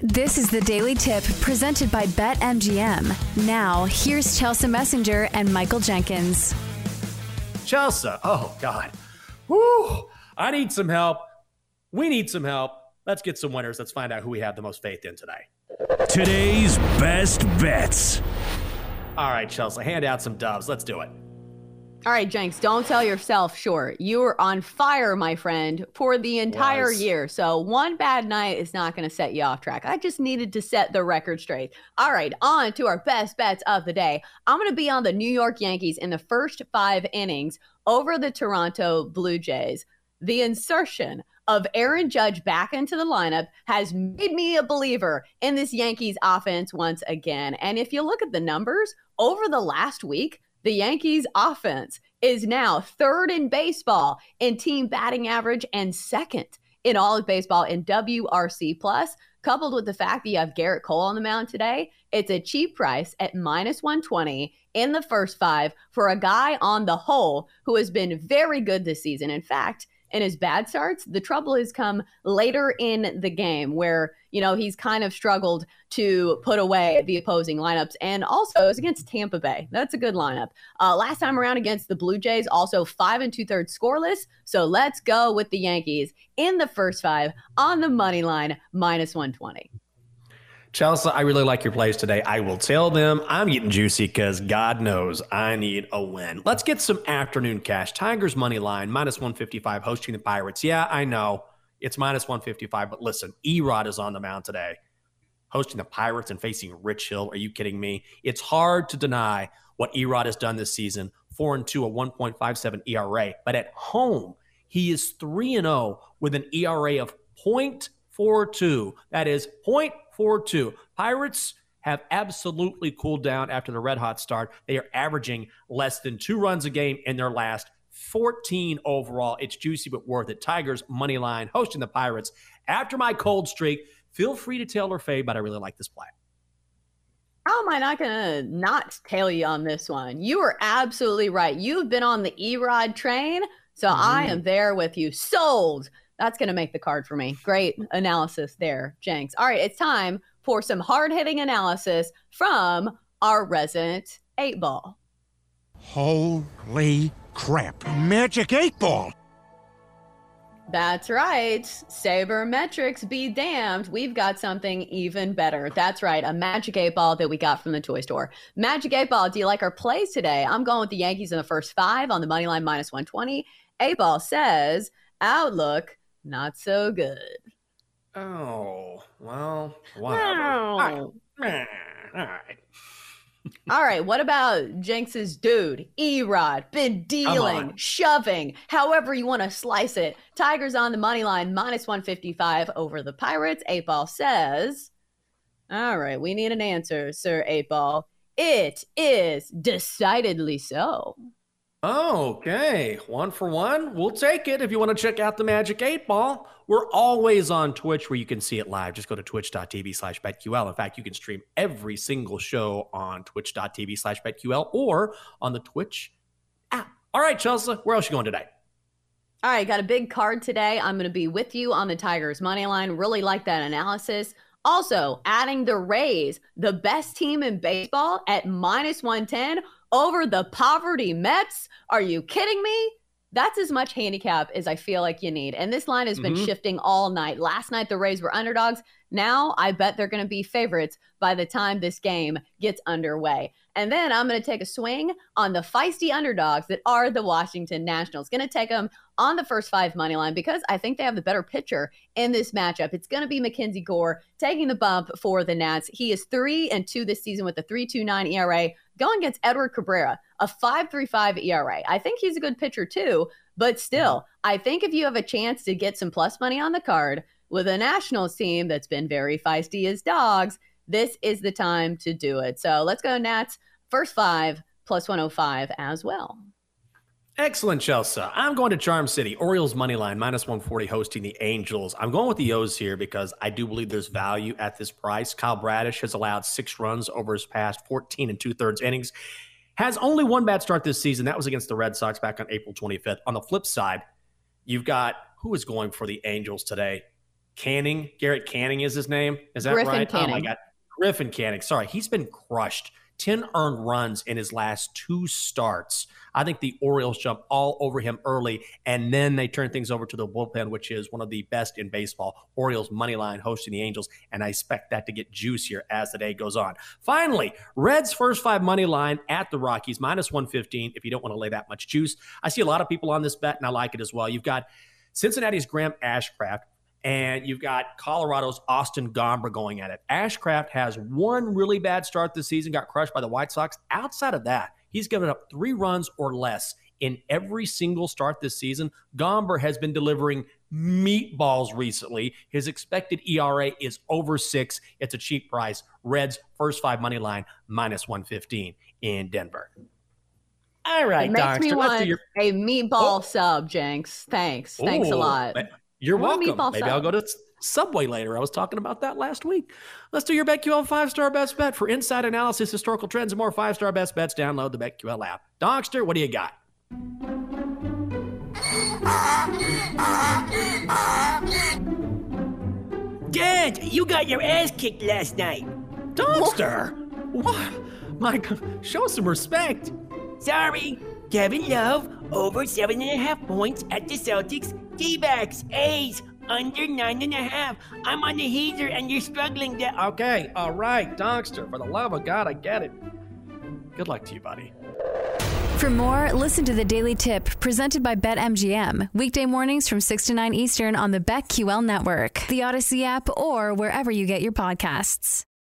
This is the Daily Tip presented by BetMGM. Now, here's Chelsea Messenger and Michael Jenkins. Chelsea, oh God. Woo! I need some help. We need some help. Let's get some winners. Let's find out who we have the most faith in today. Today's best bets. All right, Chelsea, hand out some doves. Let's do it. All right, Jenks, don't sell yourself short. You were on fire, my friend, for the entire Was. year. So one bad night is not going to set you off track. I just needed to set the record straight. All right, on to our best bets of the day. I'm going to be on the New York Yankees in the first five innings over the Toronto Blue Jays. The insertion of Aaron Judge back into the lineup has made me a believer in this Yankees offense once again. And if you look at the numbers over the last week, the Yankees offense is now third in baseball in team batting average and second in all of baseball in WRC plus. Coupled with the fact that you have Gerrit Cole on the mound today, it's a cheap price at minus 120 in the first five for a guy on the whole who has been very good this season. In fact, in his bad starts, the trouble has come later in the game where, you know, he's kind of struggled to put away the opposing lineups. And also it was against Tampa Bay. That's a good lineup. Uh, last time around against the Blue Jays, also five and two thirds scoreless. So let's go with the Yankees in the first five on the money line, minus 120. Chelsea, I really like your plays today. I will tell them I'm getting juicy because God knows I need a win. Let's get some afternoon cash. Tigers money line, minus 155, hosting the Pirates. Yeah, I know it's minus 155, but listen, E-Rod is on the mound today, hosting the Pirates and facing Rich Hill. Are you kidding me? It's hard to deny what E-Rod has done this season 4 and 2, a 1.57 ERA, but at home, he is 3 and 0 with an ERA of 0.42. That is 0.42. Pirates have absolutely cooled down after the red hot start. They are averaging less than two runs a game in their last 14 overall. It's juicy but worth it. Tigers money line hosting the Pirates. After my cold streak, feel free to tail or fade, but I really like this play. How am I not going to not tail you on this one? You are absolutely right. You've been on the E-Rod train, so I mm-hmm. am there with you. Sold. That's going to make the card for me. Great analysis there, Jenks. All right, it's time for some hard hitting analysis from our resident eight ball. Holy crap. Magic 8 Ball. That's right. Sabermetrics be damned. We've got something even better. That's right. A Magic 8 Ball that we got from the toy store. Magic 8 Ball, do you like our plays today? I'm going with the Yankees in the first five on the money line minus 120. 8 Ball says, outlook, not so good. Oh, well, whatever. All right. All right. All right, what about Jenks's dude, E-Rod? Been dealing, shoving, however you want to slice it. Tigers on the money line, minus 155 over the Pirates. Eight Ball says, All right, we need an answer, Sir Eight Ball. It is decidedly so. Okay, one for one. We'll take it if you want to check out the Magic 8 Ball. We're always on Twitch where you can see it live. Just go to twitch.tv slash BetQL. In fact, you can stream every single show on twitch.tv slash BetQL or on the Twitch app. All right, Chelsea, where else you going today? All right, got a big card today. I'm going to be with you on the Tigers money line. Really like that analysis. Also, adding the Rays, the best team in baseball at minus 110 over the poverty Mets. Are you kidding me? That's as much handicap as I feel like you need. And this line has been Mhm. shifting all night. Last night, the Rays were underdogs. Now, I bet they're going to be favorites by the time this game gets underway. And then I'm going to take a swing on the feisty underdogs that are the Washington Nationals. Going to take them on the first five money line because I think they have the better pitcher in this matchup. It's going to be MacKenzie Gore taking the bump for the Nats. He is three and two this season with a 3.29 ERA, going against Edward Cabrera, a 5.35 ERA. I think he's a good pitcher too, but still, mm-hmm. I think if you have a chance to get some plus money on the card with a Nationals team that's been very feisty as dogs, this is the time to do it. So let's go Nats first five plus 105 as well. Excellent, Chelsea. I'm going to Charm City. Orioles money line minus 140 hosting the Angels. I'm going with the O's here because I do believe there's value at this price. Kyle Bradish has allowed six runs over his past 14 and two thirds innings. Has only one bad start this season. That was against the Red Sox back on April 25th. On the flip side, you've got who is going for the Angels today? Canning, Garrett Canning is his name. Is that Griffin right? Canning. Oh my God. Griffin Canning. Sorry, he's been crushed. 10 earned runs in his last two starts. I think the Orioles jump all over him early, and then they turn things over to the bullpen, which is one of the best in baseball. Orioles money line hosting the Angels, and I expect that to get juicier as the day goes on. Finally, Reds first five money line at the Rockies, minus 115 if you don't want to lay that much juice. I see a lot of people on this bet, and I like it as well. You've got Cincinnati's Graham Ashcraft and you've got Colorado's Austin Gomber going at it. Ashcraft has one really bad start this season, got crushed by the White Sox. Outside of that, he's given up three runs or less in every single start this season. Gomber has been delivering meatballs recently. His expected ERA is over six. It's a cheap price. Reds first five money line minus 115 in Denver. All right, it makes me want your a meatball oh. sub, Jenks. Thanks. Thanks a lot. ma- You're I welcome. Maybe sub. I'll go to Subway later. I was talking about that last week. Let's do your BetQL five star best bet for inside analysis, historical trends, and more five star best bets. Download the BetQL app. Donkster, what do you got? Dad, you got your ass kicked last night. Donkster, what? Mike, show some respect. Sorry. Kevin Love, over seven and a half points at the Celtics. D-backs, A's, under nine and a half. I'm on the heater and you're struggling to... Okay, all right, Donkster. For the love of God, I get it. Good luck to you, buddy. For more, listen to the Daily Tip presented by BetMGM. Weekday mornings from 6 to 9 Eastern on the BetQL network, the Audacy app, or wherever you get your podcasts.